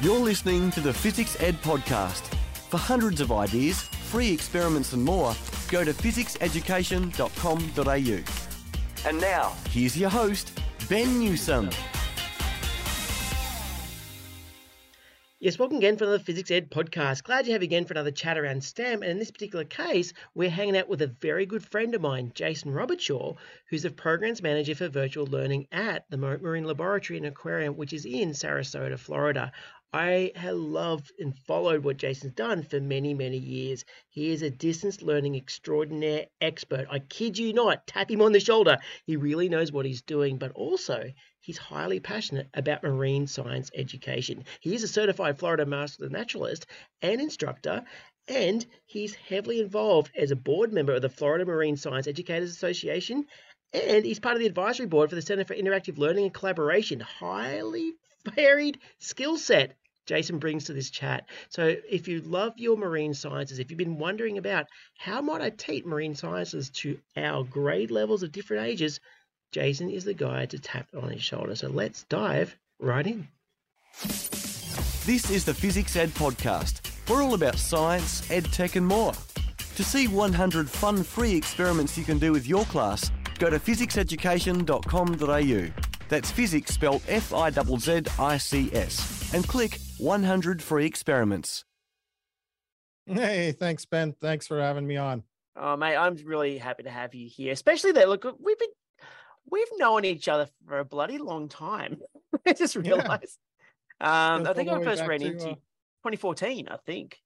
You're listening to the Fizzics Ed Podcast. For hundreds of ideas, free experiments, and more, go to fizzicseducation.com.au. And now, here's your host, Ben Newsome. Yes, welcome again for another Fizzics Ed podcast. Glad you have you again for another chat around STEM. And in this particular case, we're hanging out with a very good friend of mine, Jason Robertshaw, who's the programs manager for virtual learning at the Marine Laboratory and Aquarium, which is in Sarasota, Florida. I have loved and followed what Jason's done for many, many years. He is a distance learning extraordinaire expert. I kid you not, tap him on the shoulder. He really knows what he's doing, but also he's highly passionate about marine science education. He is a certified Florida Master Naturalist and instructor, and he's heavily involved as a board member of the Florida Marine Science Educators Association, and he's part of the advisory board for the Center for Interactive Learning and Collaboration. Highly varied skill set Jason brings to this chat. So if you love your marine sciences, if you've been wondering about how might I teach marine sciences to our grade levels of different ages, Jason is the guy to tap on his shoulder. So let's dive right in. This is the Fizzics Ed Podcast. We're all about science, ed tech, and more. To see 100 fun free experiments you can do with your class, go to fizzicseducation.com.au. That's Fizzics spelled F I Z Z I C S. And click 100 free experiments. Hey, thanks, Ben. Thanks for having me on. Oh, mate, I'm really happy to have you here, especially that. Look, we've been we've known each other for a bloody long time. I just realized. Yeah. Um, I think I first ran into uh, 2014. I think.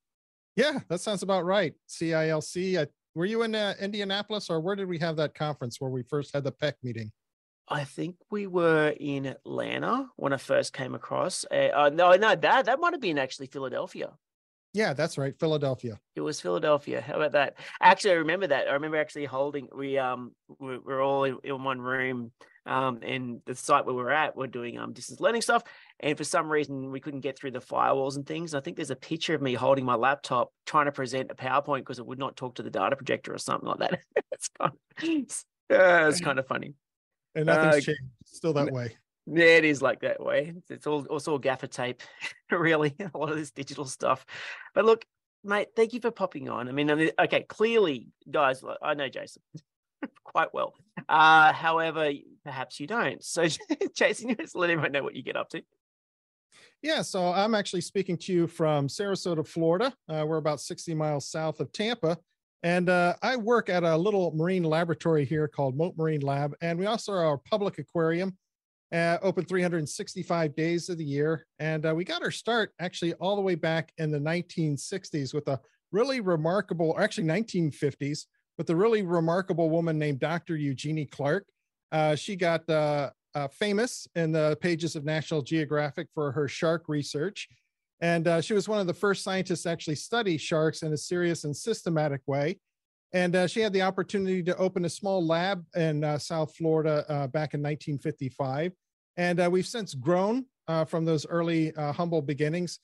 Yeah, that sounds about right. CILC. Uh, were you in uh, Indianapolis, or where did we have that conference where we first had the PEC meeting? I think we were in Atlanta when I first came across. Uh, uh, no, no, that that might have been actually Philadelphia. Yeah, that's right, Philadelphia. It was Philadelphia. How about that? Actually, I remember that. I remember actually holding. We um we, we're all in, in, one room, um, and the site where we're at, we're doing um distance learning stuff. And for some reason, we couldn't get through the firewalls and things. I think there's a picture of me holding my laptop trying to present a PowerPoint because it would not talk to the data projector or something like that. it's kind of, uh, it's kind of funny and nothing's uh, changed. Still that way. Yeah, it is like that way. It's all it's all gaffer tape, really. A lot of this digital stuff. But look, mate, thank you for popping on. I mean, I mean okay, clearly, guys, I know Jason quite well. Uh, however, perhaps you don't. So, Jason, just let everyone know what you get up to. Yeah, so I'm actually speaking to you from Sarasota, Florida. Uh, we're about 60 miles south of Tampa. And uh, I work at a little marine laboratory here called Mote Marine Lab. And we also are a public aquarium, uh, open 365 days of the year. And uh, we got our start actually all the way back in the 1960s with a really remarkable, or actually 1950s, with a really remarkable woman named Dr. Eugenie Clark. Uh, she got uh, uh, famous in the pages of National Geographic for her shark research. And uh, she was one of the first scientists to actually study sharks in a serious and systematic way. And uh, she had the opportunity to open a small lab in uh, South Florida uh, back in 1955. And uh, we've since grown uh, from those early humble beginnings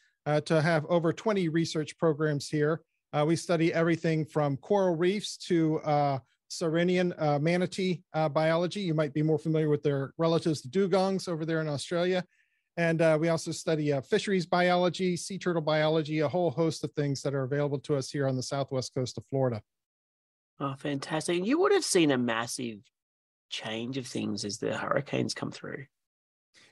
to have over 20 research programs here. we study everything from coral reefs to Sirenian manatee biology. You might be more familiar with their relatives, the dugongs over there in Australia. And uh, we also study uh, fisheries biology, sea turtle biology, a whole host of things that are available to us here on the southwest coast of Florida. Oh, fantastic. You would have seen a massive change of things as the hurricanes come through.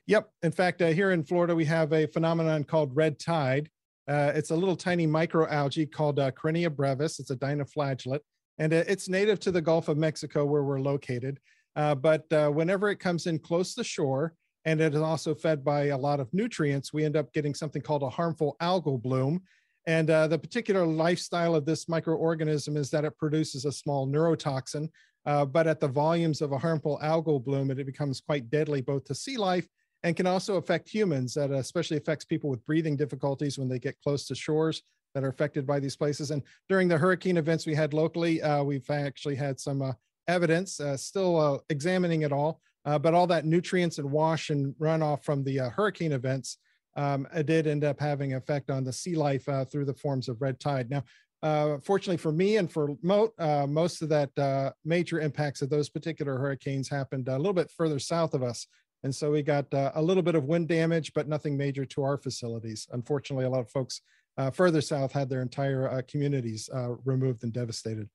Yep. In fact, uh, here in Florida, we have a phenomenon called red tide. Uh, it's a little tiny microalgae called uh, Karenia brevis. It's a dinoflagellate, and uh, it's native to the Gulf of Mexico where we're located. Uh, but uh, whenever it comes in close to shore, and it is also fed by a lot of nutrients, we end up getting something called a harmful algal bloom. And uh, the particular lifestyle of this microorganism is that it produces a small neurotoxin, uh, but at the volumes of a harmful algal bloom, it, it becomes quite deadly both to sea life and can also affect humans. That especially affects people with breathing difficulties when they get close to shores that are affected by these places. And during the hurricane events we had locally, uh, we've actually had some uh, evidence, uh, still uh, examining it all, uh, but all that nutrients and wash and runoff from the uh, hurricane events um, did end up having effect on the sea life uh, through the forms of red tide. Now, uh, fortunately for me and for Mote, uh, most of that uh, major impacts of those particular hurricanes happened a little bit further south of us And so we got uh, a little bit of wind damage, but nothing major to our facilities. Unfortunately, a lot of folks uh, further south had their entire uh, communities uh, removed and devastated.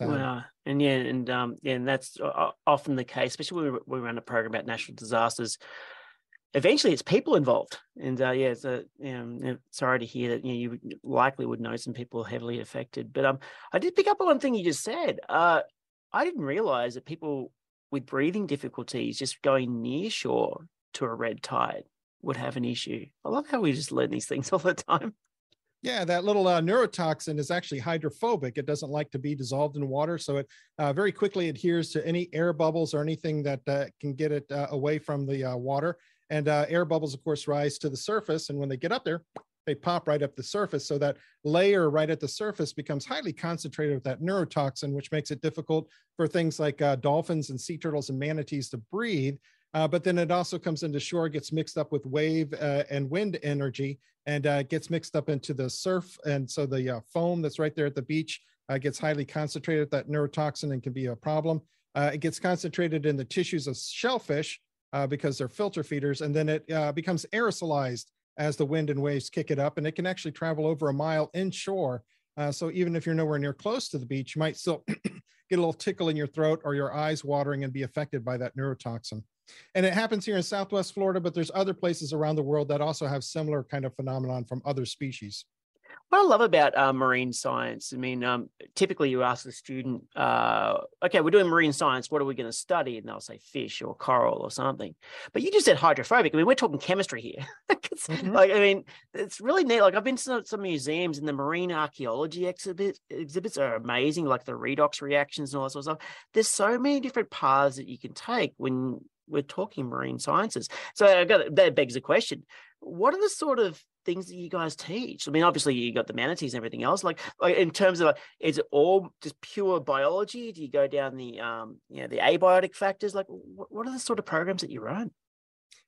Wow, and yeah, and um, yeah, and that's often the case, especially when we run a program about natural disasters. Eventually, it's people involved, and uh, yeah, a, um, sorry to hear that. You, know, you likely would know some people heavily affected, but um, I did pick up on one thing you just said. Uh, I didn't realize that people with breathing difficulties just going near shore to a red tide would have an issue. I love how we just learn these things all the time. Yeah, that little uh, neurotoxin is actually hydrophobic. It doesn't like to be dissolved in water, so it uh, very quickly adheres to any air bubbles or anything that uh, can get it uh, away from the uh, water. And uh, air bubbles, of course, rise to the surface, and when they get up there, they pop right up the surface. So that layer right at the surface becomes highly concentrated with that neurotoxin, which makes it difficult for things like dolphins and sea turtles and manatees to breathe. Uh, but then it also comes into shore, gets mixed up with wave uh, and wind energy, and uh, gets mixed up into the surf. And so the uh, foam that's right there at the beach uh, gets highly concentrated, that neurotoxin, and can be a problem. Uh, it gets concentrated in the tissues of shellfish because they're filter feeders, and then it becomes aerosolized as the wind and waves kick it up, and it can actually travel over a mile inshore. so even if you're nowhere near close to the beach, you might still get a little tickle in your throat or your eyes watering and be affected by that neurotoxin. And it happens here in Southwest Florida, but there's other places around the world that also have similar kind of phenomenon from other species. What I love about uh, marine science, I mean, um, typically you ask the student, uh, okay, we're doing marine science. What are we going to study? And they'll say fish or coral or something. But you just said hydrophobic. I mean, we're talking chemistry here. mm-hmm. Like, I mean, it's really neat. Like, I've been to some museums and the marine archaeology exhibit, exhibits are amazing, like the redox reactions and all that sort of stuff. There's so many different paths that you can take when we're talking marine sciences. So got that begs the question: What are the sort of things that you guys teach? I mean, obviously you got the manatees and everything else. Like, like in terms of, like, is it all just pure biology? Do you go down the, um, you know, the abiotic factors? Like, what, what are the sort of programs that you run?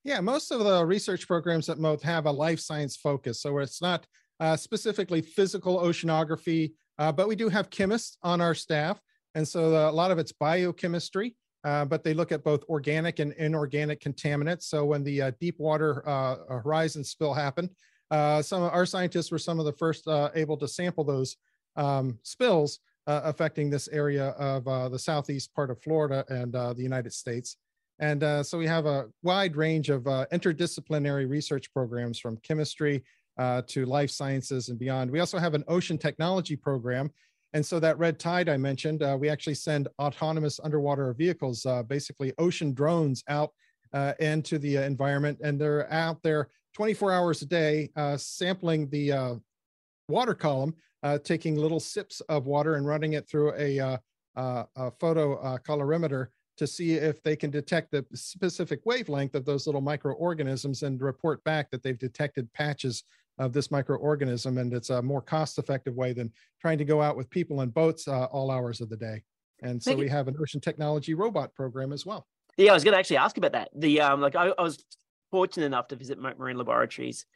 Yeah, most of the research programs at Mote have a life science focus, so it's not uh, specifically physical oceanography, uh, but we do have chemists on our staff, and so uh, a lot of it's biochemistry. Uh, but they look at both organic and inorganic contaminants. So when the uh, deep water uh, horizon spill happened, uh, some of our scientists were some of the first uh, able to sample those um, spills affecting this area of the southeast part of Florida and the United States. And so we have a wide range of interdisciplinary research programs from chemistry to life sciences and beyond. We also have an ocean technology program and so that red tide I mentioned, uh, we actually send autonomous underwater vehicles, uh, basically ocean drones out uh, into the uh, environment. And they're out there 24 hours a day uh, sampling the uh, water column, taking little sips of water and running it through a, a photo colorimeter to see if they can detect the specific wavelength of those little microorganisms and report back that they've detected patches of this microorganism. And it's a more cost effective way than trying to go out with people in boats uh, all hours of the day. And so we have an ocean technology robot program as well. Yeah, I was going to actually ask about that. The um, like I, I was fortunate enough to visit Marine Laboratories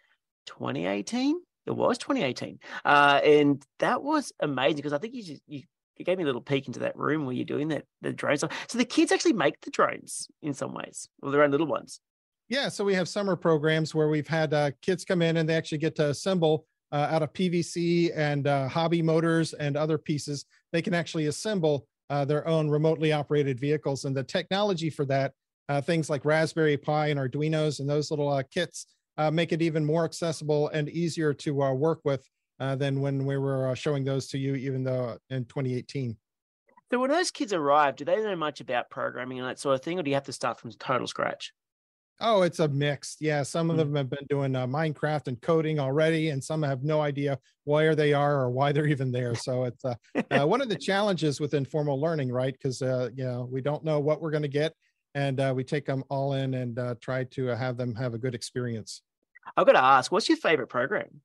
2018. It was 2018, uh, and that was amazing because I think you just you you gave me a little peek into that room where you're doing that the drones. So the kids actually make the drones in some ways, or their own little ones. Yeah, so we have summer programs where we've had uh, kids come in and they actually get to assemble uh, out of PVC and uh, hobby motors and other pieces. They can actually assemble uh, their own remotely operated vehicles, and the technology for that, uh, things like Raspberry Pi and Arduino's and those little uh, kits, make it even more accessible and easier to work with than when we were showing those to you, even though in 2018. So when those kids arrive, do they know much about programming and that sort of thing, or do you have to start from total scratch? Oh, it's a mix. Yeah, some of mm. them have been doing uh, Minecraft and coding already, and some have no idea where they are or why they're even there. So it's uh, uh, one of the challenges with informal learning, right? Because uh, you know we don't know what we're going to get, and uh, we take them all in and uh, try to have them have a good experience. I've got to ask, what's your favorite program?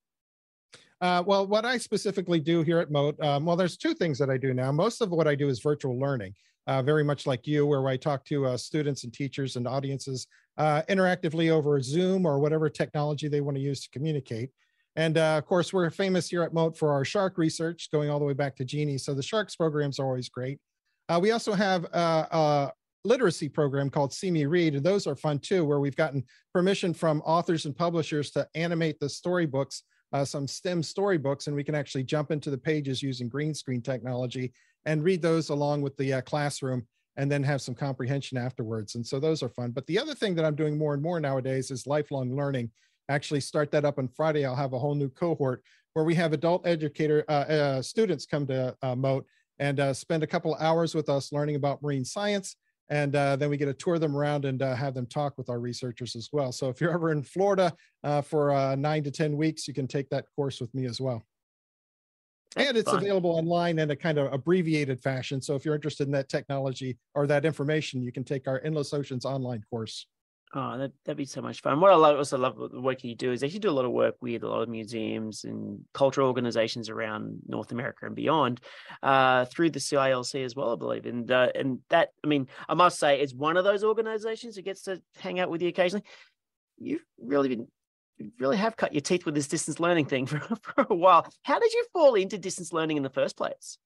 Uh, well, what I specifically do here at Mote, um, well, there's two things that I do now. Most of what I do is virtual learning, uh, very much like you, where I talk to uh, students and teachers and audiences uh, interactively over Zoom or whatever technology they want to use to communicate. And uh, of course, we're famous here at Mote for our shark research going all the way back to Genie. So the sharks programs are always great. Uh, we also have a literacy program called See Me Read, and those are fun too, where we've gotten permission from authors and publishers to animate the storybooks, uh, some STEM storybooks, and we can actually jump into the pages using green screen technology and read those along with the uh, classroom and then have some comprehension afterwards. And so those are fun. But the other thing that I'm doing more and more nowadays is lifelong learning. Actually, start that up on Friday. I'll have a whole new cohort where we have adult educator uh, uh, students come to uh, Mote and uh, spend a couple hours with us learning about marine science. And uh, then we get to tour them around and uh, have them talk with our researchers as well. So if you're ever in Florida for nine to 10 weeks, you can take that course with me as well. That's and it's fun. available online in a kind of abbreviated fashion. So if you're interested in that technology or that information, you can take our Endless Oceans online course. Oh, that, that'd be so much fun. What I love, also love the work you do is actually do a lot of work with a lot of museums and cultural organizations around North America and beyond uh, through the CILC as well, I believe. And uh, and that, I mean, I must say, it's one of those organizations that gets to hang out with you occasionally. You've really been really have cut your teeth with this distance learning thing for, for a while. How did you fall into distance learning in the first place?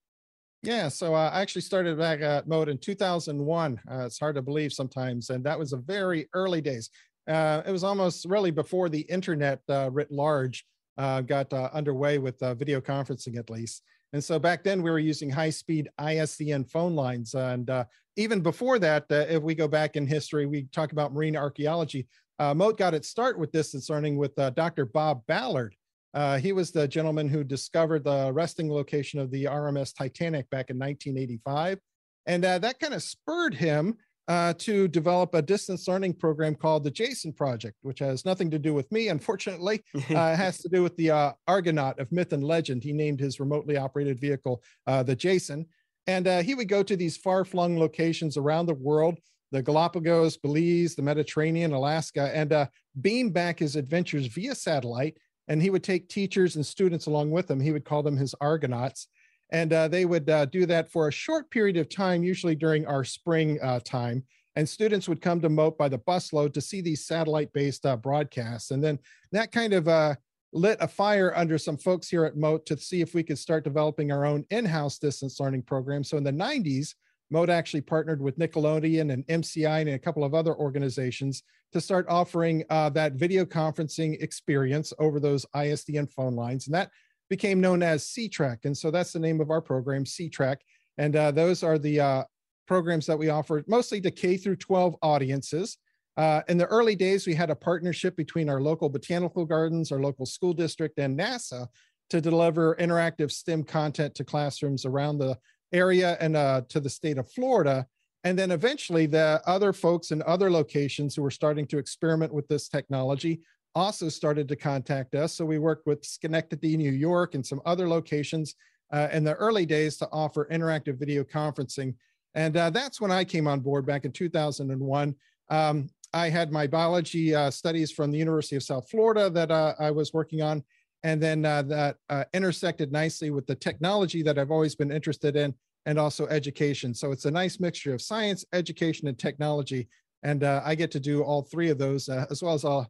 Yeah, so uh, I actually started back at Mote in 2001. Uh, it's hard to believe sometimes, and that was a very early days. Uh, it was almost really before the internet uh, writ large uh, got uh, underway with video conferencing, at least. And so back then we were using high-speed ISDN phone lines, and even before that, if we go back in history, we talk about marine archaeology. Uh, Mote got its start with distance learning with uh, Dr. Bob Ballard. Uh, he was the gentleman who discovered the resting location of the RMS Titanic back in 1985. And uh, that kind of spurred him uh, to develop a distance learning program called the Jason Project, which has nothing to do with me, unfortunately. Uh, it has to do with the Argonaut of myth and legend. He named his remotely operated vehicle the Jason. And he would go to these far flung locations around the world the Galapagos, Belize, the Mediterranean, Alaska, and uh, beam back his adventures via satellite. And he would take teachers and students along with him. He would call them his Argonauts. And uh, they would uh, do that for a short period of time, usually during our spring uh, time. And students would come to Mote by the busload to see these satellite based uh, broadcasts. And then that kind of uh, lit a fire under some folks here at Mote to see if we could start developing our own in house distance learning program. So in the 90s, Mote actually partnered with Nickelodeon and MCI and a couple of other organizations to start offering uh, that video conferencing experience over those ISDN phone lines. And that became known as SeaTrek. And so that's the name of our program, SeaTrek. And uh, those are the uh, programs that we offer mostly to K through 12 audiences. Uh, in the early days, we had a partnership between our local botanical gardens, our local school district, and NASA to deliver interactive STEM content to classrooms around the area and uh, to the state of Florida. And then eventually, the other folks in other locations who were starting to experiment with this technology also started to contact us. So we worked with Schenectady, New York, and some other locations uh, in the early days to offer interactive video conferencing. And uh, that's when I came on board back in 2001. Um, I had my biology uh, studies from the University of South Florida that uh, I was working on and then uh, that uh, intersected nicely with the technology that I've always been interested in and also education. So it's a nice mixture of science, education, and technology. And uh, I get to do all three of those, uh, as well as I'll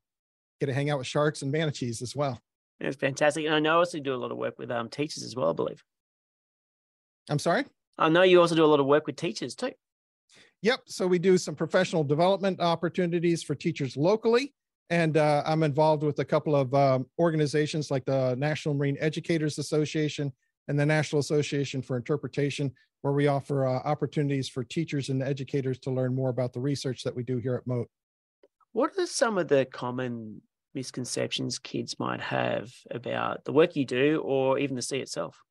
get to hang out with sharks and manatees as well. It's fantastic. And I know also do a lot of work with um, teachers as well, I believe. I'm sorry? I know you also do a lot of work with teachers too. Yep. So we do some professional development opportunities for teachers locally and uh, I'm involved with a couple of um, organizations like the National Marine Educators Association and the National Association for Interpretation, where we offer uh, opportunities for teachers and educators to learn more about the research that we do here at Mote. What are some of the common misconceptions kids might have about the work you do or even the sea itself?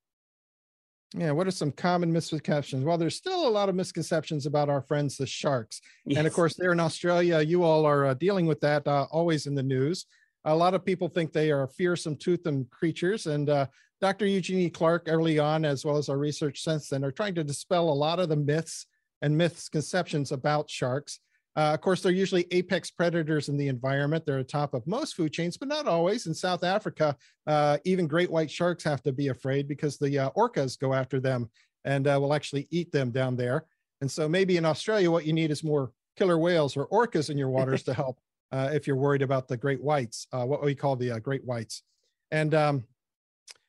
Yeah, what are some common misconceptions? Well, there's still a lot of misconceptions about our friends, the sharks. Yes. And of course, they're in Australia. You all are uh, dealing with that uh, always in the news. A lot of people think they are fearsome, toothed creatures. And uh, Dr. Eugenie Clark, early on, as well as our research since then, are trying to dispel a lot of the myths and misconceptions about sharks. Uh, of course, they're usually apex predators in the environment. They're atop of most food chains, but not always. In South Africa, uh, even great white sharks have to be afraid because the uh, orcas go after them and uh, will actually eat them down there. And so maybe in Australia, what you need is more killer whales or orcas in your waters to help uh, if you're worried about the great whites, uh, what we call the great whites. And um,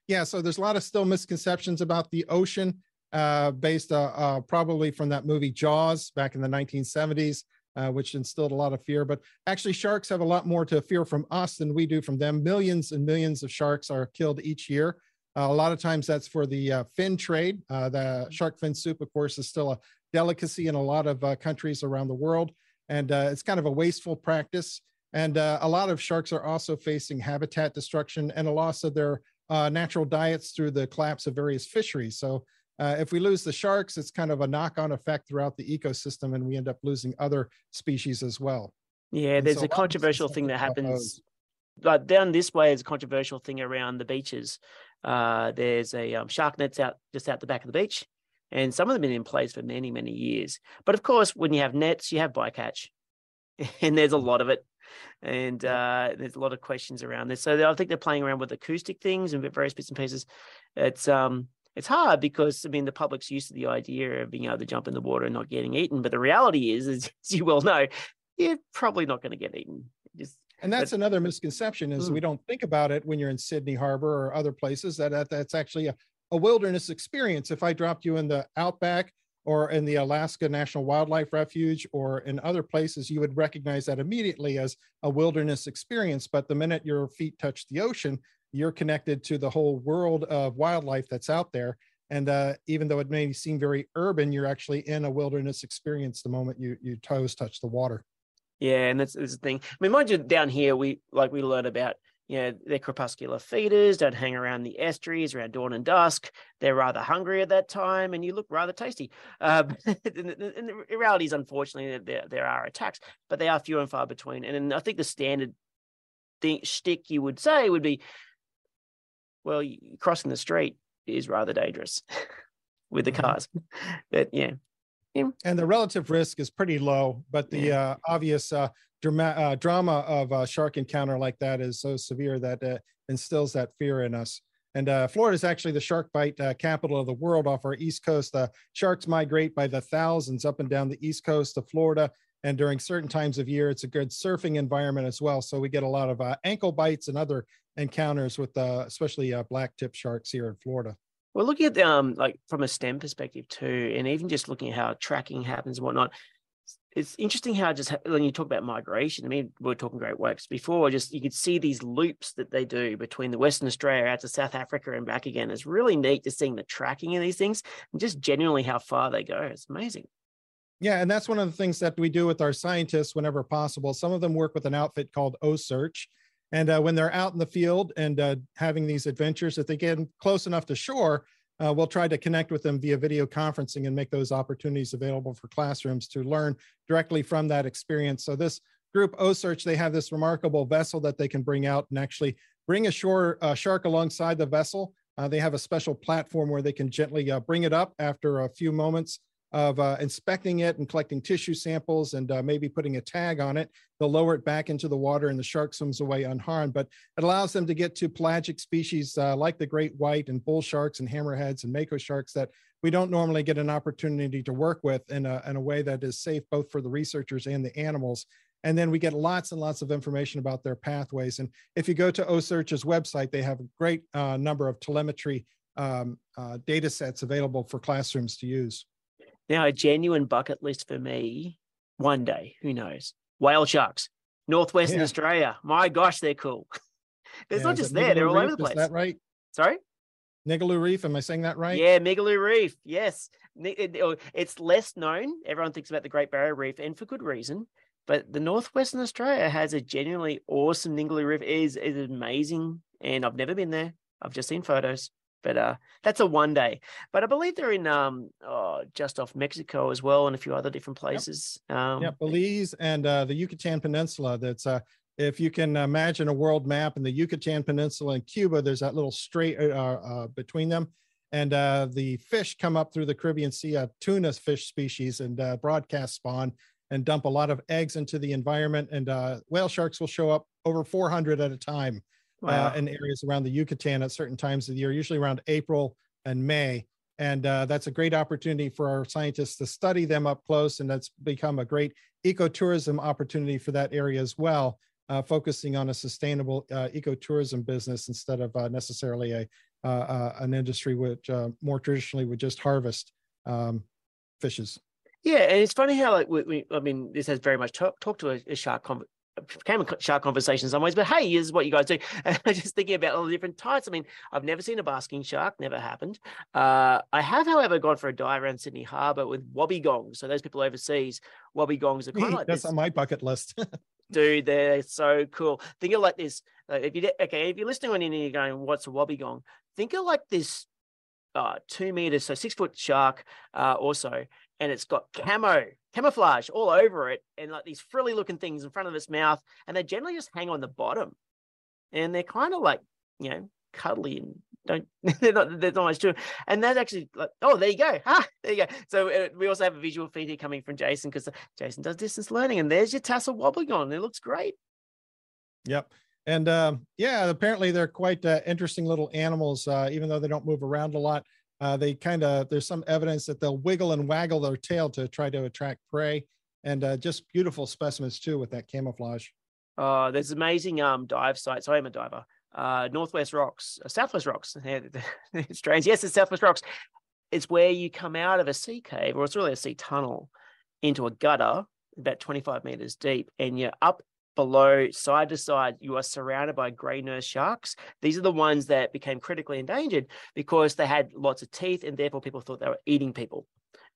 yeah, so there's a lot of still misconceptions about the ocean. uh, based uh, uh, probably from that movie Jaws back in the 1970s, uh, which instilled a lot of fear. But actually, sharks have a lot more to fear from us than we do from them. Millions and millions of sharks are killed each year. Uh, a lot of times that's for the uh, fin trade. the shark fin soup, of course, is still a delicacy in a lot of countries around the world. And it's kind of a wasteful practice. And a lot of sharks are also facing habitat destruction and a loss of their natural diets through the collapse of various fisheries. So uh, if we lose the sharks, it's kind of a knock-on effect throughout the ecosystem, and we end up losing other species as well. Yeah, there's so a controversial thing that happens. Like down this way is a controversial thing around the beaches. Uh, there's a um, shark nets out just out the back of the beach, and some of them have been in place for many, many years. But of course, when you have nets, you have bycatch, and there's a lot of it and uh, there's a lot of questions around this. So I think they're playing around with acoustic things and various bits and pieces. It's um, it's hard because I mean the public's used to the idea of being able to jump in the water and not getting eaten, but the reality is, as you well know, you're probably not going to get eaten. Just and that's but, another misconception is mm. we don't think about it when you're in Sydney Harbor or other places that, that that's actually a, a wilderness experience. If I dropped you in the outback or in the Alaska National Wildlife Refuge or in other places, you would recognize that immediately as a wilderness experience. But the minute your feet touch the ocean, you're connected to the whole world of wildlife that's out there. And uh, even though it may seem very urban, you're actually in a wilderness experience the moment you your toes touch the water. Yeah, and that's, that's the thing. I mean, mind you, down here we like we learn about you know they're crepuscular feeders, don't hang around the estuaries around dawn and dusk. They're rather hungry at that time, and you look rather tasty. Um, and the reality is, unfortunately, there there are attacks, but they are few and far between. And I think the standard thing shtick you would say would be well, crossing the street is rather dangerous with the mm-hmm. cars. But yeah. yeah. And the relative risk is pretty low, but the yeah. uh, obvious uh, drama, uh, drama of a shark encounter like that is so severe that uh, instills that fear in us. And uh, Florida is actually the shark bite uh, capital of the world off our East Coast. Uh, sharks migrate by the thousands up and down the East Coast of Florida. And during certain times of year, it's a good surfing environment as well. So we get a lot of uh, ankle bites and other encounters with uh, especially uh, black tip sharks here in Florida. Well, looking at um like from a STEM perspective too, and even just looking at how tracking happens and whatnot, it's interesting how just when you talk about migration. I mean, we are talking great whites before. Just you could see these loops that they do between the Western Australia out to South Africa and back again. It's really neat to seeing the tracking of these things and just genuinely how far they go. It's amazing. Yeah, and that's one of the things that we do with our scientists whenever possible. Some of them work with an outfit called OCEARCH, and uh, when they're out in the field and uh, having these adventures, if they get close enough to shore, uh, we'll try to connect with them via video conferencing and make those opportunities available for classrooms to learn directly from that experience. So this group, OCEARCH, they have this remarkable vessel that they can bring out and actually bring a shore uh, shark alongside the vessel. Uh, they have a special platform where they can gently uh, bring it up after a few moments of uh, inspecting it and collecting tissue samples and uh, maybe putting a tag on it. They'll lower it back into the water and the shark swims away unharmed. But it allows them to get to pelagic species uh, like the great white and bull sharks and hammerheads and mako sharks that we don't normally get an opportunity to work with in a, in a way that is safe both for the researchers and the animals. And then we get lots and lots of information about their pathways. And if you go to OCEARCH's website, they have a great uh, number of telemetry um, uh, data sets available for classrooms to use. Now, a genuine bucket list for me, one day, who knows? Whale sharks, Northwestern yeah. Australia. My gosh, they're cool. It's yeah, not just there, they're all Reef? over the place. Is that right? Sorry? Nigaloo Reef, am I saying that right? Yeah, Ningaloo Reef. Yes. Oh, it's less known. Everyone thinks about the Great Barrier Reef, and for good reason. But the Northwestern Australia has a genuinely awesome Ningaloo Reef. It is, is amazing. And I've never been there. I've just seen photos. But uh, that's a one day. But I believe they're in um, oh, just off Mexico as well, and a few other different places. Yep. Um, yeah, Belize and uh, the Yucatan Peninsula. That's uh, if you can imagine a world map and the Yucatan Peninsula and Cuba, there's that little strait uh, uh, between them. And uh, the fish come up through the Caribbean Sea, a tuna fish species, and uh, broadcast spawn and dump a lot of eggs into the environment. And uh, whale sharks will show up over 400 at a time wow. uh, in areas around the Yucatan at certain times of the year, usually around April and May. And uh, that's a great opportunity for our scientists to study them up close. And that's become a great ecotourism opportunity for that area as well, uh, focusing on a sustainable uh, ecotourism business instead of uh, necessarily a, uh, uh, an industry which uh, more traditionally would just harvest um, fishes. Yeah, and it's funny how like we, we I mean, this has very much talk, talk to a, a shark con- became a shark conversation in some ways, but hey, here's what you guys do. And I'm just thinking about all the different types. I mean, I've never seen a basking shark, never happened. Uh, I have, however, gone for a dive around Sydney Harbour with wobbegongs. So those people overseas, wobbegongs are kind of like that's this. on my bucket list. Dude, they're so cool. Think of like this. Uh, if you okay, if you're listening on in and you're going, "What's a wobbegong?" Think of like this uh, two meters, so six foot shark, uh, also, and it's got camo, camouflage all over it, and like these frilly looking things in front of its mouth, and they generally just hang on the bottom, and they're kind of like you know cuddly and don't they're not there's not much to. And that's actually like oh there you go ah there you go. So uh, we also have a visual feed here coming from Jason because Jason does distance learning, and there's your tasselled wobbegong on It looks great. Yep. And um, yeah, apparently they're quite uh, interesting little animals, uh, even though they don't move around a lot. Uh, they kind of, there's some evidence that they'll wiggle and waggle their tail to try to attract prey. And uh, just beautiful specimens too with that camouflage. Oh, there's amazing um, dive sites. I am a diver. Uh, Northwest Rocks, uh, Southwest Rocks. it's strange. Yes, it's Southwest Rocks. It's where you come out of a sea cave, or it's really a sea tunnel, into a gutter about 25 meters deep, and you're up below, side to side, you are surrounded by grey nurse sharks. These are the ones that became critically endangered because they had lots of teeth and therefore people thought they were eating people.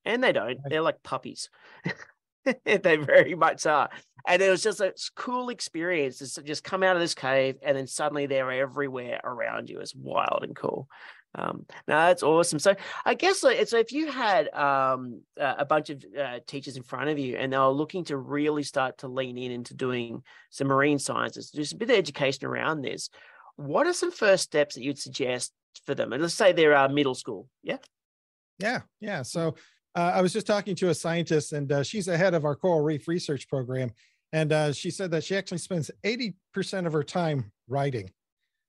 And they don't, they're like puppies. they very much are. And it was just a cool experience to just come out of this cave and then suddenly they're everywhere around you. It's wild and cool. Um, no, that's awesome. So I guess so, if you had um, a bunch of uh, teachers in front of you and they were looking to really start to lean in into doing some marine sciences, just a bit of education around this, what are some first steps that you'd suggest for them? And let's say they're uh, middle school. Yeah. Yeah. Yeah. So uh, I was just talking to a scientist and uh, she's the head of our coral reef research program. And uh, she said that she actually spends 80% of her time writing.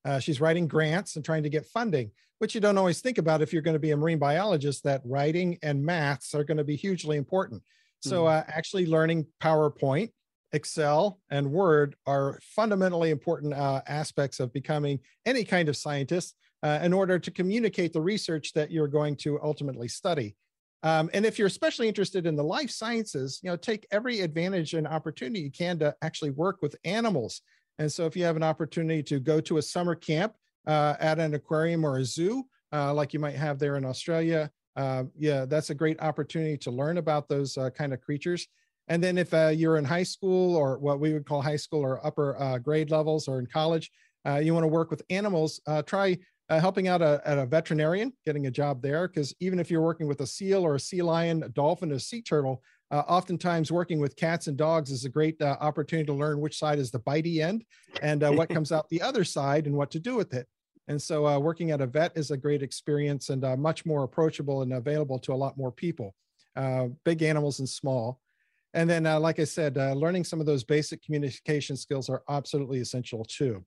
Uh, she's writing grants and trying to get funding, which you don't always think about if you're going to be a marine biologist, that writing and maths are going to be hugely important. So, uh, actually, learning PowerPoint, Excel, and Word are fundamentally important uh, aspects of becoming any kind of scientist uh, in order to communicate the research that you're going to ultimately study. Um, and if you're especially interested in the life sciences, you know, take every advantage and opportunity you can to actually work with animals. And so if you have an opportunity to go to a summer camp uh, at an aquarium or a zoo, uh, like you might have there in Australia, uh, yeah, that's a great opportunity to learn about those uh, kind of creatures. And then if uh, you're in high school or what we would call high school or upper uh, grade levels or in college, you want to work with animals, try helping out a, at a veterinarian, getting a job there. Because even if you're working with a seal or a sea lion, a dolphin, a sea turtle, uh, oftentimes working with cats and dogs is a great uh, opportunity to learn which side is the bitey end and uh, what comes out the other side and what to do with it. And so uh, working at a vet is a great experience and uh, much more approachable and available to a lot more people, uh, big animals and small. And then, like I said, learning some of those basic communication skills are absolutely essential too.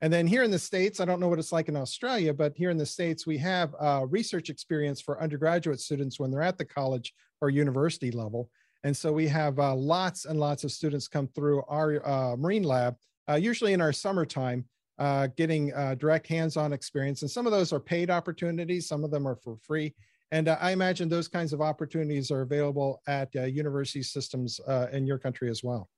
And then here in the States, I don't know what it's like in Australia, but here in the States, we have uh, research experience for undergraduate students when they're at the college or university level. And so we have uh, lots and lots of students come through our uh, Marine Lab, uh, usually in our summertime, uh, getting uh, direct hands on experience. And some of those are paid opportunities, some of them are for free. And I imagine those kinds of opportunities are available at university systems in your country as well.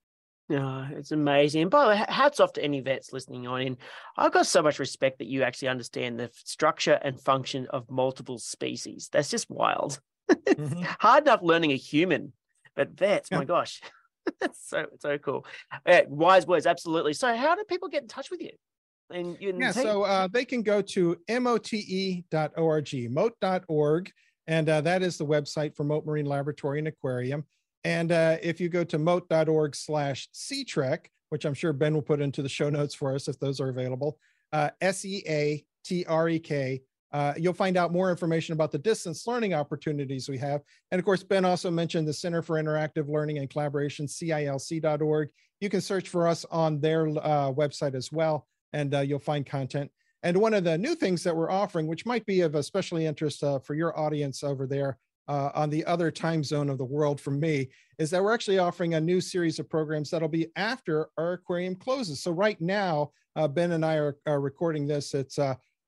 Yeah, it's amazing. And by the way, hats off to any vets listening on in. I've got so much respect that you actually understand the structure and function of multiple species. That's just wild. Mm-hmm. Hard enough learning a human, but vets, yeah. my gosh. That's so so cool. Wise words, absolutely. So how do people get in touch with you? And, and yeah, so uh, they can go to mote.org, mote.org, and uh, that is the website for Mote Marine Laboratory and Aquarium. And uh, if you go to mote.org slash SeaTrek, which I'm sure Ben will put into the show notes for us if those are available, uh, S E A T R E K, uh, you'll find out more information about the distance learning opportunities we have. And of course, Ben also mentioned the Center for Interactive Learning and Collaboration, CILC.org. You can search for us on their uh, website as well, and uh, you'll find content. And one of the new things that we're offering, which might be of especially interest uh, for your audience over there, uh, on the other time zone of the world from me is that we're actually offering a new series of programs that'll be after our aquarium closes. So right now, uh, Ben and I are, are recording this. It's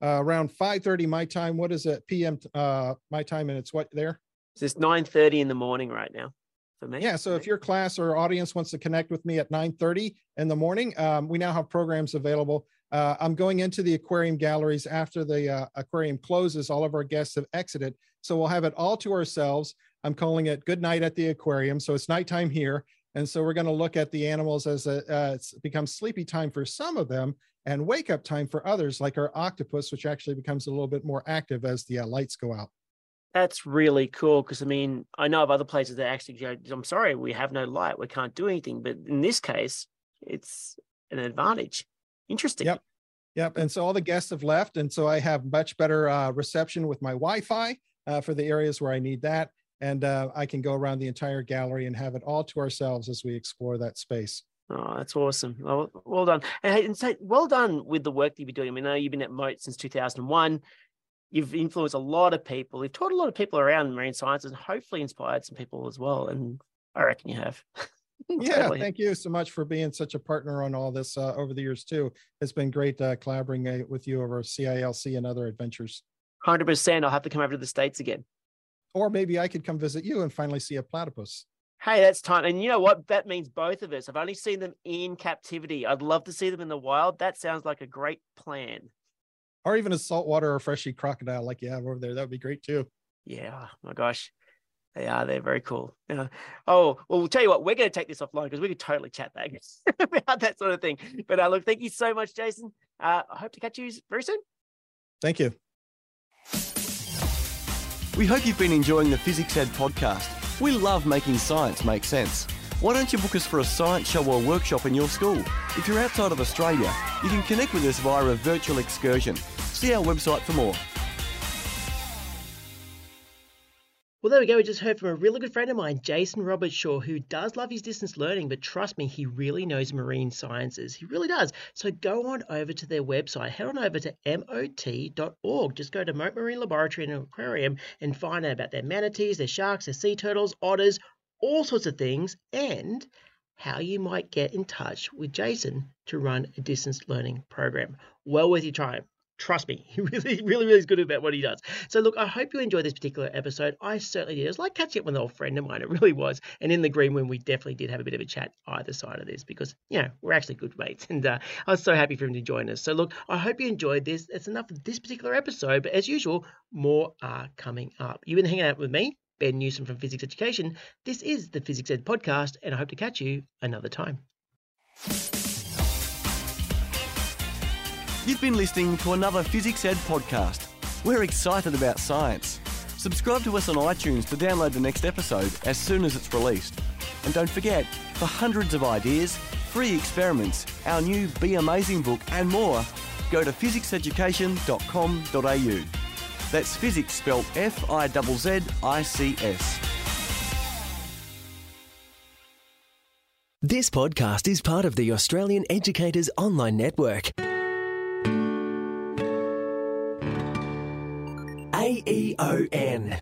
uh, around 5:30 my time. What is it? PM uh, my time, and it's what there? It's 9:30 in the morning right now for me. Yeah. So if your class or audience wants to connect with me at 9:30 in the morning, um, we now have programs available. Uh, I'm going into the aquarium galleries after the uh, aquarium closes. All of our guests have exited, so we'll have it all to ourselves. I'm calling it good night at the aquarium. So it's nighttime here. And so we're going to look at the animals as a, uh, it's becomes sleepy time for some of them and wake up time for others, like our octopus, which actually becomes a little bit more active as the uh, lights go out. That's really cool because I mean, I know of other places that actually go, I'm sorry, we have no light, we can't do anything. But in this case, it's an advantage. Interesting. Yep. Yep. And so all the guests have left. And so I have much better uh, reception with my Wi Fi uh, for the areas where I need that. And uh, I can go around the entire gallery and have it all to ourselves as we explore that space. Oh, that's awesome. Well, well done. And, and so well done with the work that you've been doing. I mean, I know you've been at Mote since 2001. You've influenced a lot of people. You've taught a lot of people around marine sciences and hopefully inspired some people as well. And I reckon you have. yeah, totally. thank you so much for being such a partner on all this uh, over the years too. It's been great uh, collaborating uh, with you over CILC and other adventures. Hundred percent. I'll have to come over to the states again. Or maybe I could come visit you and finally see a platypus. Hey, that's time. And you know what? That means both of us. I've only seen them in captivity. I'd love to see them in the wild. That sounds like a great plan. Or even a saltwater or freshy crocodile like you have over there. That would be great too. Yeah. Oh my gosh. They are. They're very cool. Oh, well, we'll tell you what, we're going to take this offline because we could totally chat that about that sort of thing. But uh, look, thank you so much, Jason. Uh, I hope to catch you very soon. Thank you. We hope you've been enjoying the Fizzics Ed podcast. We love making science make sense. Why don't you book us for a science show or workshop in your school? If you're outside of Australia, you can connect with us via a virtual excursion. See our website for more. There we go. We just heard from a really good friend of mine, Jason Robertshaw, who does love his distance learning, but trust me, he really knows marine sciences. He really does. So go on over to their website. Head on over to mote.org. Just go to Mote Marine Laboratory and Aquarium and find out about their manatees, their sharks, their sea turtles, otters, all sorts of things, and how you might get in touch with Jason to run a distance learning program. Well worth your time. Trust me, he really, really, really is good about what he does. So, look, I hope you enjoyed this particular episode. I certainly did. It was like catching up with an old friend of mine. It really was. And in the green room, we definitely did have a bit of a chat either side of this because, you know, we're actually good mates. And uh, I was so happy for him to join us. So, look, I hope you enjoyed this. That's enough of this particular episode. But as usual, more are coming up. You've been hanging out with me, Ben Newsome from Fizzics Education. This is the Fizzics Ed podcast, and I hope to catch you another time. You've been listening to another Fizzics Ed podcast. We're excited about science. Subscribe to us on iTunes to download the next episode as soon as it's released. And don't forget, for hundreds of ideas, free experiments, our new Be Amazing book, and more, go to fizzicseducation.com.au. That's Fizzics spelled F I Z Z I C S. This podcast is part of the Australian Educators Online Network. aeon.net.au